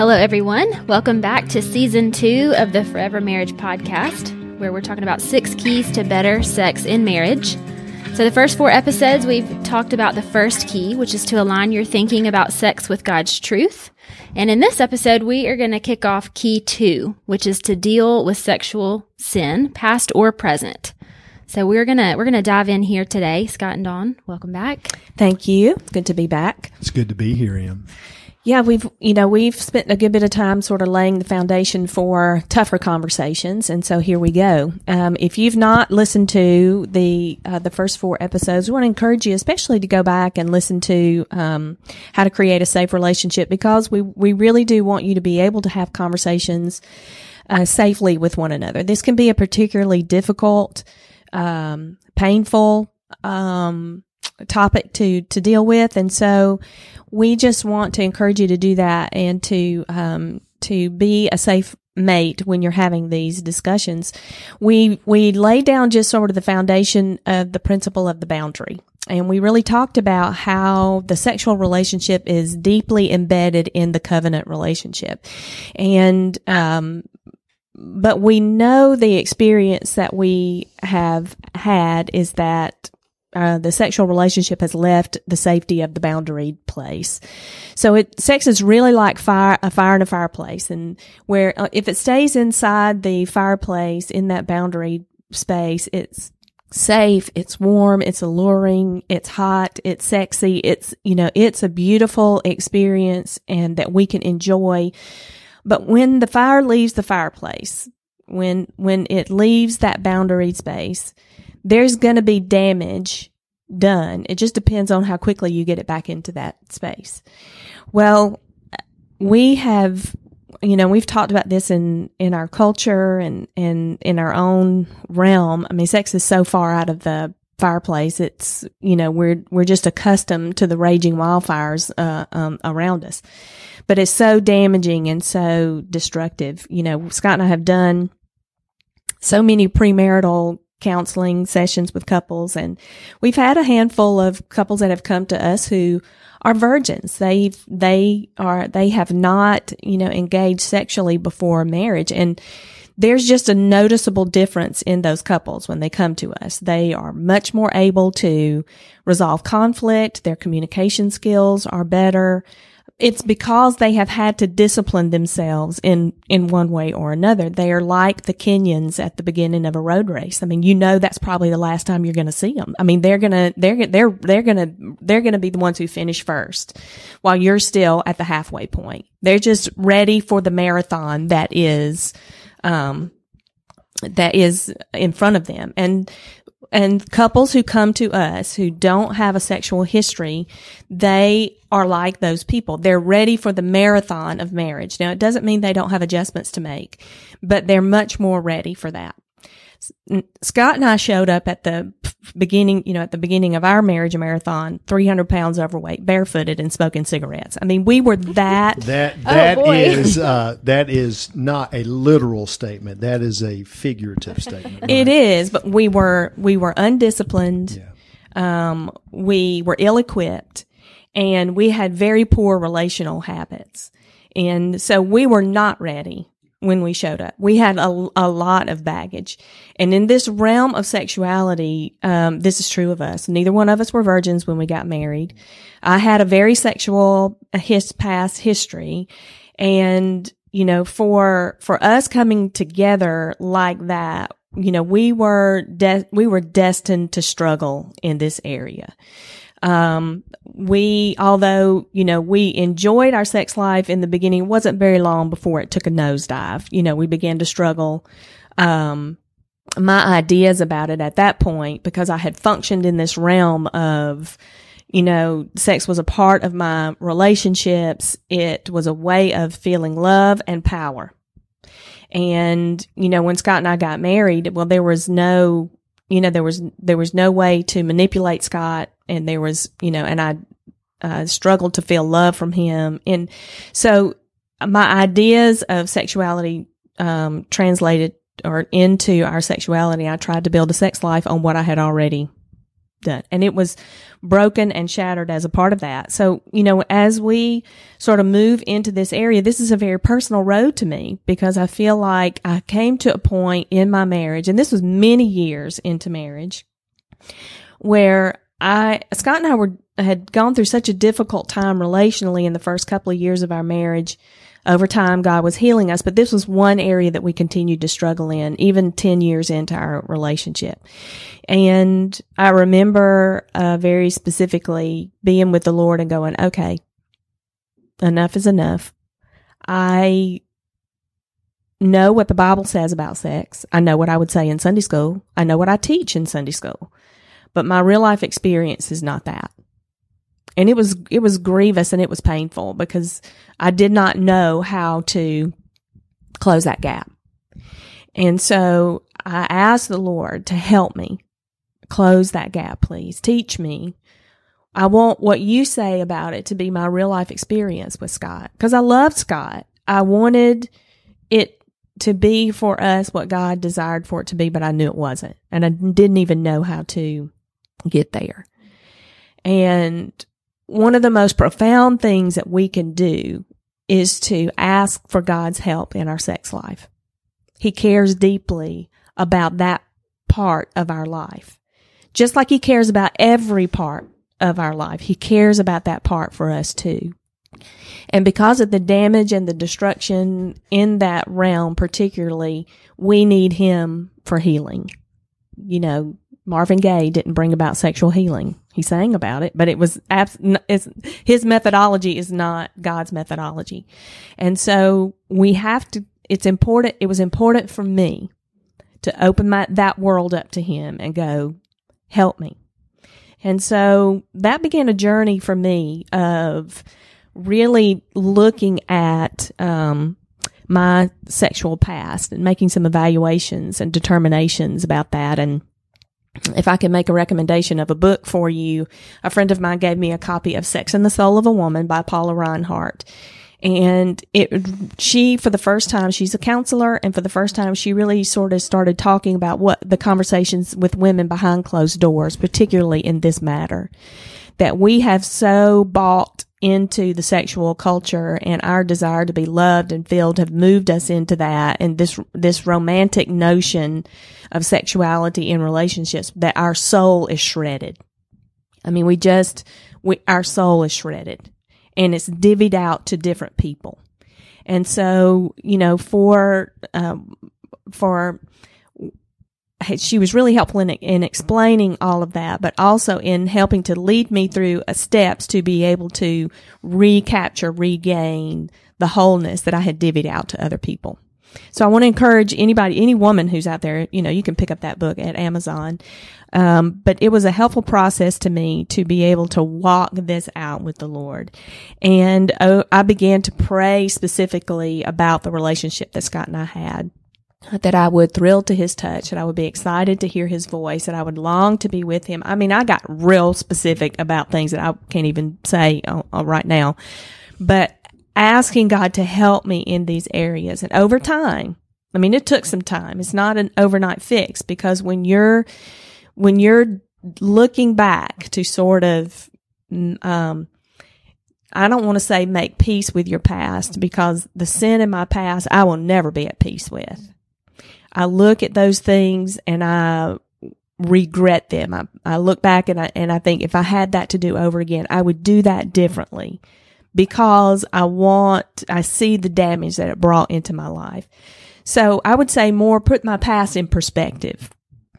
Hello, everyone. Welcome back to season two of the Forever Marriage podcast, where we're talking about six keys to better sex in marriage. So, the first four episodes, we've talked about the first key, which is to align your thinking about sex with God's truth. And in this episode, we are going to kick off key two, which is to deal with sexual sin, past or present. So we're gonna we're gonna dive in here today. Scott and Dawn, welcome back. Thank you. Good to be back. It's good to be here, Em. Yeah, we've you know we've spent a good bit of time sort of laying the foundation for tougher conversations, and so here we go. Um, if you've not listened to the uh, the first four episodes, we want to encourage you, especially to go back and listen to um, how to create a safe relationship, because we we really do want you to be able to have conversations uh, safely with one another. This can be a particularly difficult um, painful um, topic to to deal with, and so we just want to encourage you to do that and to um, to be a safe mate when you're having these discussions. We we lay down just sort of the foundation of the principle of the boundary. And we really talked about how the sexual relationship is deeply embedded in the covenant relationship. And, um, but we know the experience that we have had is that uh, the sexual relationship has left the safety of the boundary place. So it, sex is really like fire, a fire in a fireplace. And where, uh, if it stays inside the fireplace in that boundary space, it's safe, it's warm, it's alluring, it's hot, it's sexy, it's, you know, it's a beautiful experience and that we can enjoy but when the fire leaves the fireplace, when, when it leaves that boundary space, there's going to be damage done. It just depends on how quickly you get it back into that space. Well, we have, you know, we've talked about this in, in our culture and, and in our own realm. I mean, sex is so far out of the fireplace. It's, you know, we're, we're just accustomed to the raging wildfires, uh, um, around us but it's so damaging and so destructive. You know, Scott and I have done so many premarital counseling sessions with couples and we've had a handful of couples that have come to us who are virgins. They, they are, they have not, you know, engaged sexually before marriage. And there's just a noticeable difference in those couples when they come to us. They are much more able to resolve conflict. Their communication skills are better it's because they have had to discipline themselves in, in one way or another. They are like the Kenyans at the beginning of a road race. I mean, you know, that's probably the last time you're going to see them. I mean, they're going to, they're, they're, they're going to, they're going to be the ones who finish first while you're still at the halfway point. They're just ready for the marathon that is, um, that is in front of them. And and couples who come to us who don't have a sexual history, they are like those people. They're ready for the marathon of marriage. Now, it doesn't mean they don't have adjustments to make, but they're much more ready for that. Scott and I showed up at the beginning, you know, at the beginning of our marriage marathon, 300 pounds overweight, barefooted and smoking cigarettes. I mean, we were that. that, oh, that oh is, uh, that is not a literal statement. That is a figurative statement. Right? It is, but we were, we were undisciplined. Yeah. Um, we were ill equipped and we had very poor relational habits. And so we were not ready when we showed up. We had a, a lot of baggage. And in this realm of sexuality, um, this is true of us. Neither one of us were virgins when we got married. I had a very sexual his past history. And, you know, for, for us coming together like that, you know, we were, de- we were destined to struggle in this area. Um, we, although, you know, we enjoyed our sex life in the beginning, it wasn't very long before it took a nosedive. You know, we began to struggle. Um, my ideas about it at that point, because I had functioned in this realm of, you know, sex was a part of my relationships. It was a way of feeling love and power. And, you know, when Scott and I got married, well, there was no you know, there was, there was no way to manipulate Scott and there was, you know, and I, uh, struggled to feel love from him. And so my ideas of sexuality, um, translated or into our sexuality, I tried to build a sex life on what I had already done. And it was broken and shattered as a part of that. So, you know, as we sort of move into this area, this is a very personal road to me because I feel like I came to a point in my marriage, and this was many years into marriage, where I, Scott and I were, had gone through such a difficult time relationally in the first couple of years of our marriage over time, God was healing us, but this was one area that we continued to struggle in, even 10 years into our relationship. And I remember uh, very specifically being with the Lord and going, okay, enough is enough. I know what the Bible says about sex. I know what I would say in Sunday school. I know what I teach in Sunday school. But my real life experience is not that and it was it was grievous and it was painful because I did not know how to close that gap. And so I asked the Lord to help me close that gap, please. Teach me. I want what you say about it to be my real life experience with Scott because I loved Scott. I wanted it to be for us what God desired for it to be, but I knew it wasn't. And I didn't even know how to get there. And one of the most profound things that we can do is to ask for God's help in our sex life. He cares deeply about that part of our life. Just like he cares about every part of our life, he cares about that part for us too. And because of the damage and the destruction in that realm, particularly, we need him for healing. You know, Marvin Gaye didn't bring about sexual healing. He sang about it, but it was abs- his methodology is not God's methodology. And so we have to, it's important, it was important for me to open my, that world up to him and go, help me. And so that began a journey for me of really looking at, um, my sexual past and making some evaluations and determinations about that and if I can make a recommendation of a book for you, a friend of mine gave me a copy of Sex and the Soul of a Woman by Paula Rinehart. And it, she, for the first time, she's a counselor. And for the first time, she really sort of started talking about what the conversations with women behind closed doors, particularly in this matter, that we have so bought into the sexual culture and our desire to be loved and filled have moved us into that and this this romantic notion of sexuality in relationships that our soul is shredded. I mean, we just we our soul is shredded and it's divvied out to different people. And so, you know, for um, for she was really helpful in, in explaining all of that, but also in helping to lead me through steps to be able to recapture, regain the wholeness that I had divvied out to other people. So I want to encourage anybody, any woman who's out there, you know, you can pick up that book at Amazon. Um, but it was a helpful process to me to be able to walk this out with the Lord. And uh, I began to pray specifically about the relationship that Scott and I had that I would thrill to his touch, that I would be excited to hear his voice, that I would long to be with him. I mean, I got real specific about things that I can't even say uh, uh, right now, but asking God to help me in these areas. And over time, I mean, it took some time. It's not an overnight fix because when you're, when you're looking back to sort of, mm, um, I don't want to say make peace with your past because the sin in my past I will never be at peace with. I look at those things and I regret them. I, I look back and I, and I think if I had that to do over again, I would do that differently because I want, I see the damage that it brought into my life. So I would say more put my past in perspective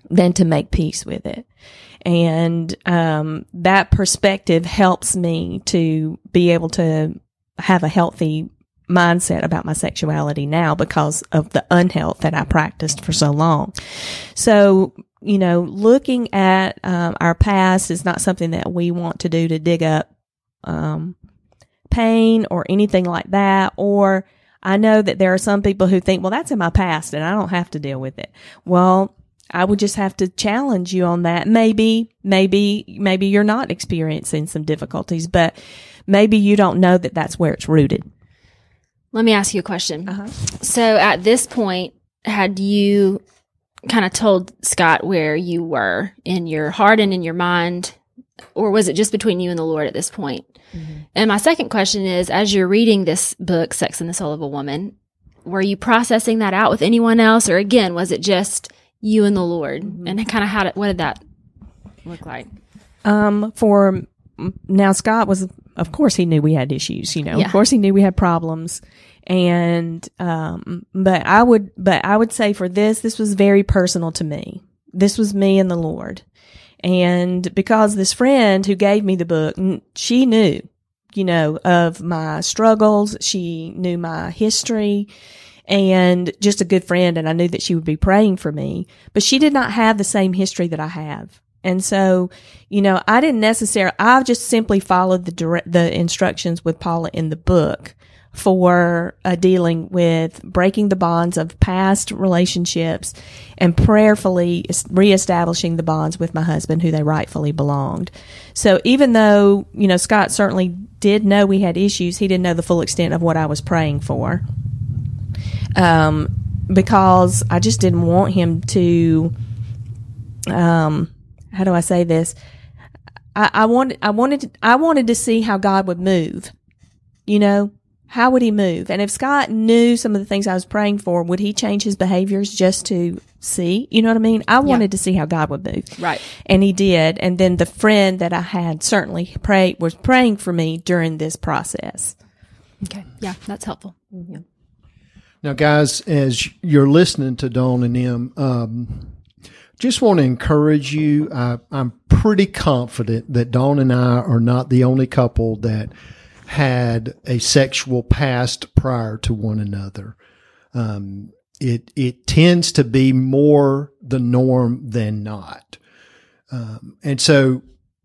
than to make peace with it. And, um, that perspective helps me to be able to have a healthy mindset about my sexuality now because of the unhealth that I practiced for so long. So, you know, looking at um, our past is not something that we want to do to dig up um, pain or anything like that. Or I know that there are some people who think, well, that's in my past and I don't have to deal with it. Well, I would just have to challenge you on that. Maybe, maybe, maybe you're not experiencing some difficulties, but maybe you don't know that that's where it's rooted. Let me ask you a question. Uh-huh. So at this point, had you kind of told Scott where you were in your heart and in your mind, or was it just between you and the Lord at this point? And my second question is as you're reading this book, Sex and the Soul of a Woman, were you processing that out with anyone else, or again, was it just you and the Lord? And kind of how did, what did that look like? Um, for now, Scott was, of course, he knew we had issues. You know, Yeah. of course, he knew we had problems. And, um, but I would, but I would say for this, this was very personal to me. This was me and the Lord. And because this friend who gave me the book, she knew, you know, of my struggles. She knew my history and just a good friend. And I knew that she would be praying for me, but she did not have the same history that I have. And so, you know, I didn't necessarily, I've just simply followed the direct, the instructions with Paula in the book for uh, dealing with breaking the bonds of past relationships and prayerfully reestablishing the bonds with my husband who they rightfully belonged. So even though, you know, Scott certainly did know we had issues, he didn't know the full extent of what I was praying for. Um, because I just didn't want him to, um, how do I say this? I, I wanted, I wanted, to, I wanted to see how God would move. You know, how would he move? And if Scott knew some of the things I was praying for, would he change his behaviors just to see? You know what I mean? I wanted to see how God would move. Right. And he did. And then the friend that I had certainly pray was praying for me during this process. Okay. Yeah, that's helpful. Now, guys, as you're listening to Dawn and them, um, just want to encourage you. I, I'm pretty confident that Dawn and I are not the only couple that had a sexual past prior to one another. Um, it it tends to be more the norm than not. Um, and so,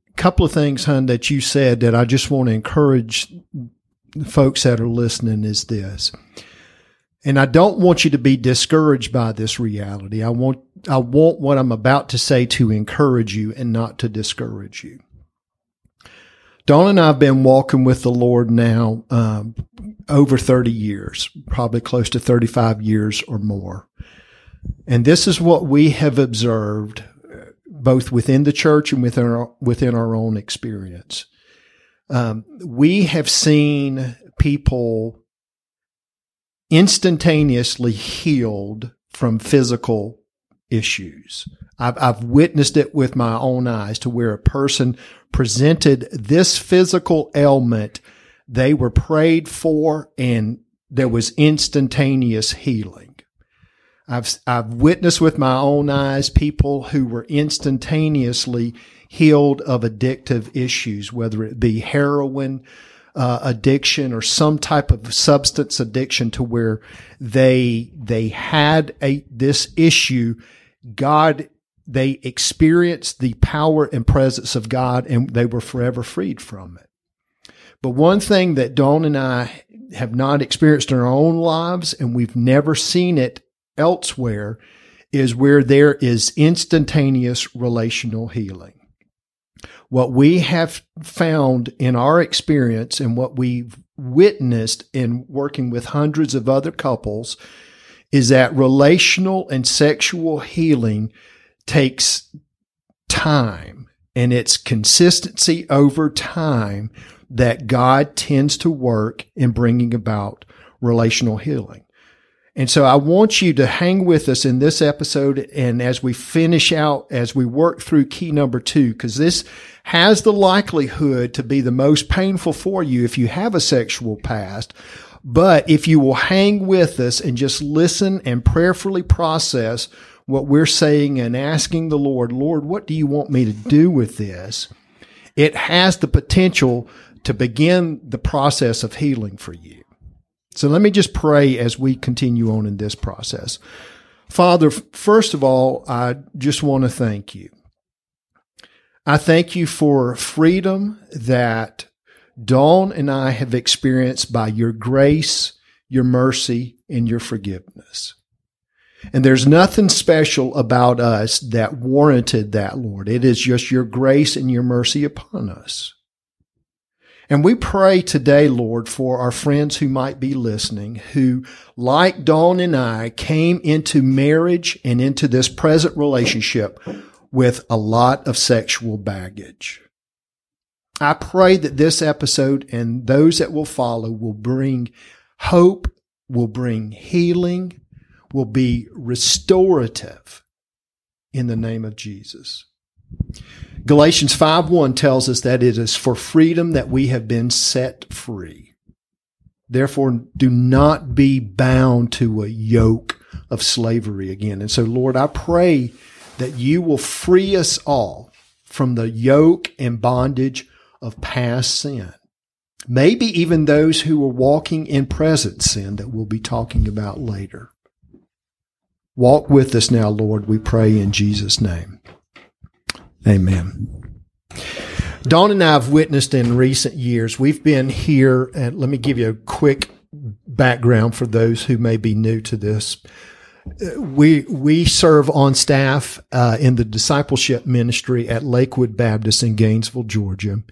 a couple of things, hun, that you said that I just want to encourage folks that are listening is this. And I don't want you to be discouraged by this reality. I want, I want what I'm about to say to encourage you and not to discourage you. Dawn and I have been walking with the Lord now, um, over 30 years, probably close to 35 years or more. And this is what we have observed uh, both within the church and within our, within our own experience. Um, we have seen people instantaneously healed from physical issues. I've, I've witnessed it with my own eyes to where a person presented this physical ailment. They were prayed for and there was instantaneous healing. I've, I've witnessed with my own eyes people who were instantaneously healed of addictive issues, whether it be heroin, uh, addiction or some type of substance addiction to where they they had a this issue. God they experienced the power and presence of god and they were forever freed from it. But one thing that dawn and i have not experienced in our own lives and we've never seen it elsewhere is where there is instantaneous relational healing what we have found in our experience and what we've witnessed in working with hundreds of other couples is that relational and sexual healing takes time and it's consistency over time that God tends to work in bringing about relational healing. And so I want you to hang with us in this episode and as we finish out, as we work through key number two, because this has the likelihood to be the most painful for you if you have a sexual past. But if you will hang with us and just listen and prayerfully process what we're saying and asking the Lord, Lord, what do you want me to do with this? It has the potential to begin the process of healing for you. So let me just pray as we continue on in this process. Father, first of all, I just want to thank you. I thank you for freedom that Dawn and I have experienced by your grace, your mercy, and your forgiveness. And there's nothing special about us that warranted that, Lord. It is just your grace and your mercy upon us. And we pray today, Lord, for our friends who might be listening, who, like Dawn and I, came into marriage and into this present relationship with a lot of sexual baggage. I pray that this episode and those that will follow will bring hope, will bring healing, will be restorative in the name of Jesus. Galatians 5:1 tells us that it is for freedom that we have been set free. Therefore, do not be bound to a yoke of slavery again. And so, Lord, I pray that you will free us all from the yoke and bondage of past sin. Maybe even those who are walking in present sin that we'll be talking about later. Walk with us now, Lord, we pray in Jesus' name. Amen. Dawn and I have witnessed in recent years, we've been here, and let me give you a quick background for those who may be new to this. We we serve on staff uh, in the discipleship ministry at Lakewood Baptist in Gainesville, Georgia.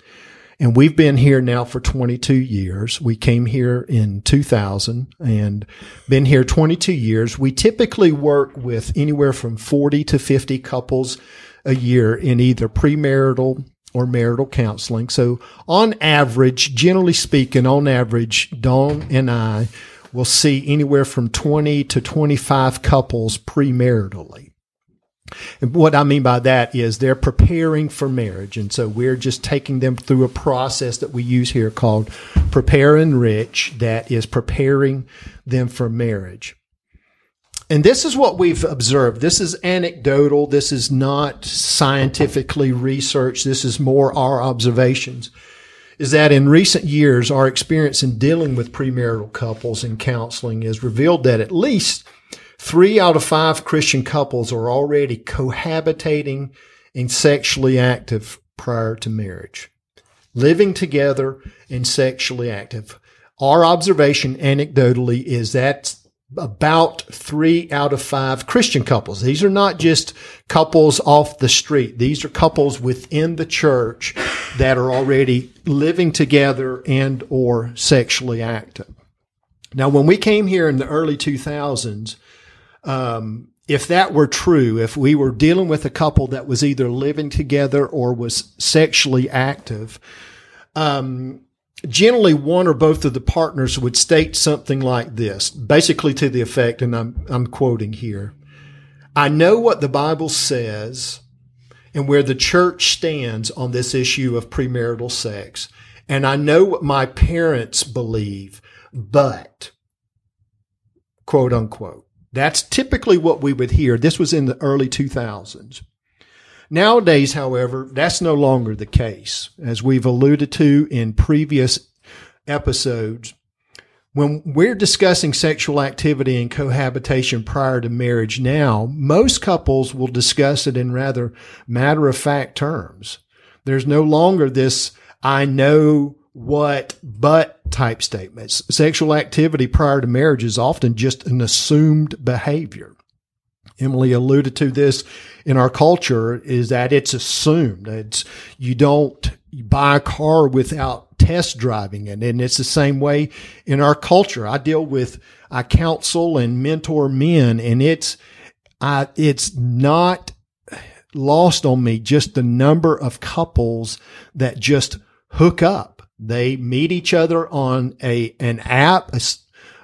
And we've been here now for 22 years. We came here in 2000 and been here 22 years. We typically work with anywhere from 40 to 50 couples a year in either premarital or marital counseling. So on average, generally speaking, on average, Dawn and I will see anywhere from 20 to 25 couples premaritally. And what I mean by that is they're preparing for marriage. And so we're just taking them through a process that we use here called Prepare Enrich that is preparing them for marriage. And this is what we've observed. This is anecdotal. This is not scientifically researched. This is more our observations. Is that in recent years, our experience in dealing with premarital couples in counseling has revealed that at least three out of five Christian couples are already cohabitating and sexually active prior to marriage, living together and sexually active. Our observation anecdotally is that about three out of five Christian couples. These are not just couples off the street. These are couples within the church that are already living together and or sexually active. Now, when we came here in the early 2000s, um, if that were true, if we were dealing with a couple that was either living together or was sexually active, um, generally one or both of the partners would state something like this, basically to the effect, and I'm, I'm quoting here. I know what the Bible says and where the church stands on this issue of premarital sex. And I know what my parents believe, but quote unquote. That's typically what we would hear. This was in the early 2000s. Nowadays, however, that's no longer the case. As we've alluded to in previous episodes, when we're discussing sexual activity and cohabitation prior to marriage now, most couples will discuss it in rather matter of fact terms. There's no longer this, I know what, but type statements. Sexual activity prior to marriage is often just an assumed behavior. Emily alluded to this in our culture is that it's assumed. It's, you don't buy a car without test driving it. And it's the same way in our culture. I deal with, I counsel and mentor men and it's, I, it's not lost on me just the number of couples that just hook up. They meet each other on a, an app, a,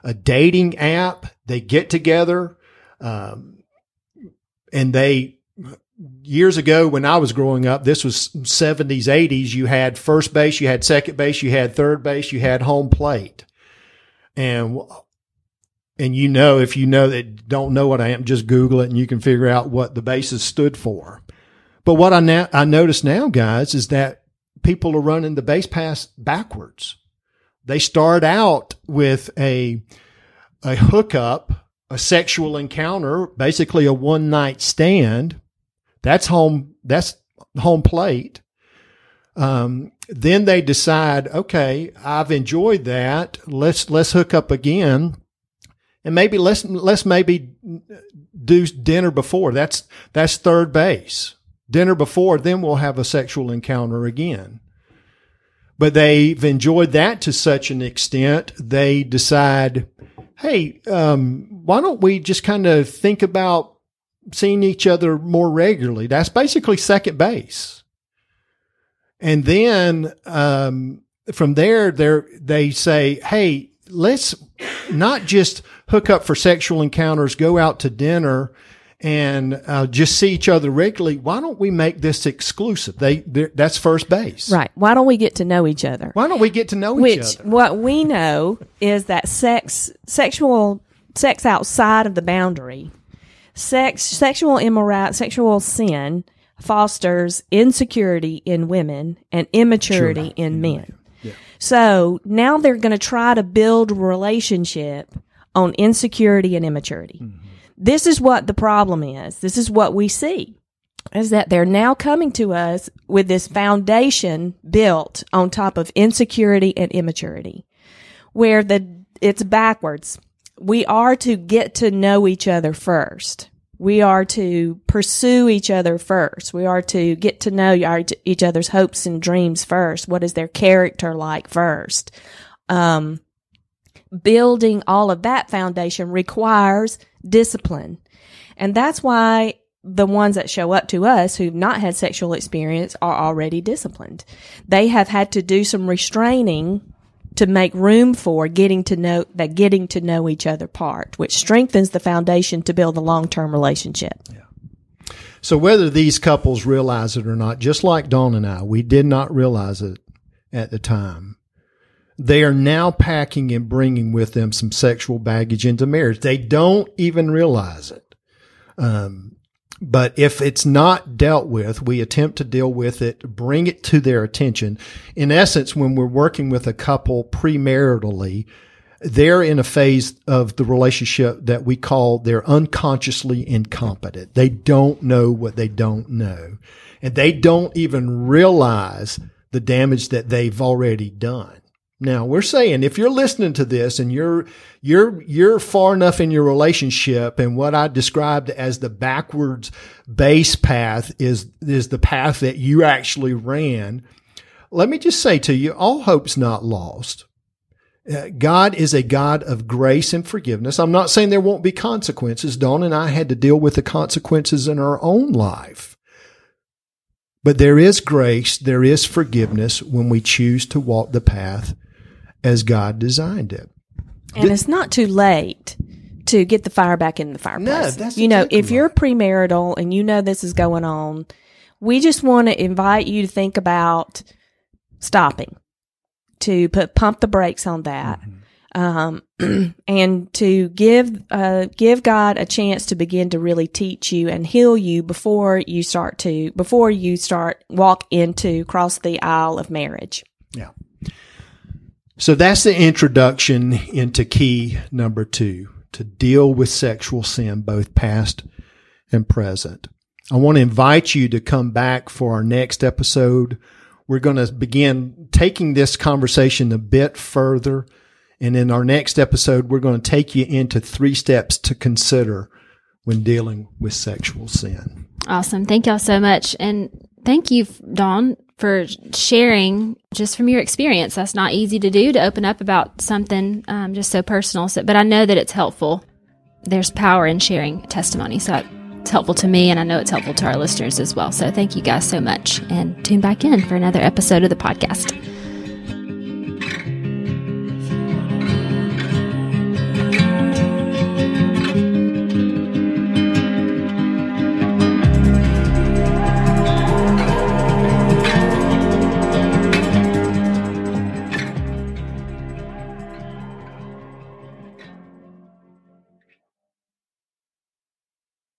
a dating app. They get together. Um, and they years ago when I was growing up, this was 70s, 80s, you had first base, you had second base, you had third base, you had home plate. And and you know, if you know that don't know what I am, just Google it and you can figure out what the bases stood for. But what I now I notice now, guys, is that people are running the base pass backwards. They start out with a a hookup a sexual encounter, basically a one night stand. That's home. That's home plate. Um, then they decide, okay, I've enjoyed that. Let's let's hook up again, and maybe let's let's maybe do dinner before. That's that's third base. Dinner before, then we'll have a sexual encounter again. but they've enjoyed that to such an extent they decide, hey, um, why don't we just kind of think about seeing each other more regularly? That's basically second base. And then um, from there, they they say, hey, let's not just hook up for sexual encounters, go out to dinner and uh, just see each other regularly. Why don't we make this exclusive? They that's first base, Right. Why don't we get to know each other? Why don't we get to know Which each other? Which what we know is that sex, sexual, sex outside of the boundary, sex, sexual immoral, sexual sin fosters insecurity in women and immaturity in men. So now they're going to try to build relationship on insecurity and immaturity. This is what the problem is. This is what we see is that they're now coming to us with this foundation built on top of insecurity and immaturity where the it's backwards. We are to get to know each other first. We are to pursue each other first. We are to get to know each other's hopes and dreams first. What is their character like first? Um, building all of that foundation requires discipline. And that's why the ones that show up to us who've not had sexual experience are already disciplined. They have had to do some restraining to make room for getting to know that getting to know each other part, which strengthens the foundation to build a long-term relationship. Yeah. So whether these couples realize it or not, just like Dawn and I, we did not realize it at the time. They are now packing and bringing with them some sexual baggage into marriage. They don't even realize it. Um, but if it's not dealt with, we attempt to deal with it, bring it to their attention. In essence, when we're working with a couple premaritally, they're in a phase of the relationship that we call they're unconsciously incompetent. They don't know what they don't know. And they don't even realize the damage that they've already done. Now we're saying if you're listening to this and you're you're you're far enough in your relationship and what I described as the backwards base path is is the path that you actually ran. Let me just say to you, all hope's not lost. Uh, God is a God of grace and forgiveness. I'm not saying there won't be consequences. Dawn and I had to deal with the consequences in our own life. But there is grace, there is forgiveness when we choose to walk the path as God designed it. And it's not too late to get the fire back in the fireplace. that's you know, if you're premarital and you know this is going on, we just want to invite you to think about stopping, to put pump the brakes on that, um, and to give uh, give God a chance to begin to really teach you and heal you before you start to before you start walk into cross the aisle of marriage. Yeah. So that's the introduction into key number two to deal with sexual sin, both past and present. I want to invite you to come back for our next episode. We're going to begin taking this conversation a bit further. And in our next episode, we're going to take you into three steps to consider when dealing with sexual sin. Awesome. Thank y'all so much. And thank you, Dawn, for sharing just from your experience. That's not easy to do to open up about something um, just so personal. So, but I know that it's helpful. There's power in sharing testimony. So it's helpful to me, and I know it's helpful to our listeners as well. So thank you guys so much. And tune back in for another episode of the podcast.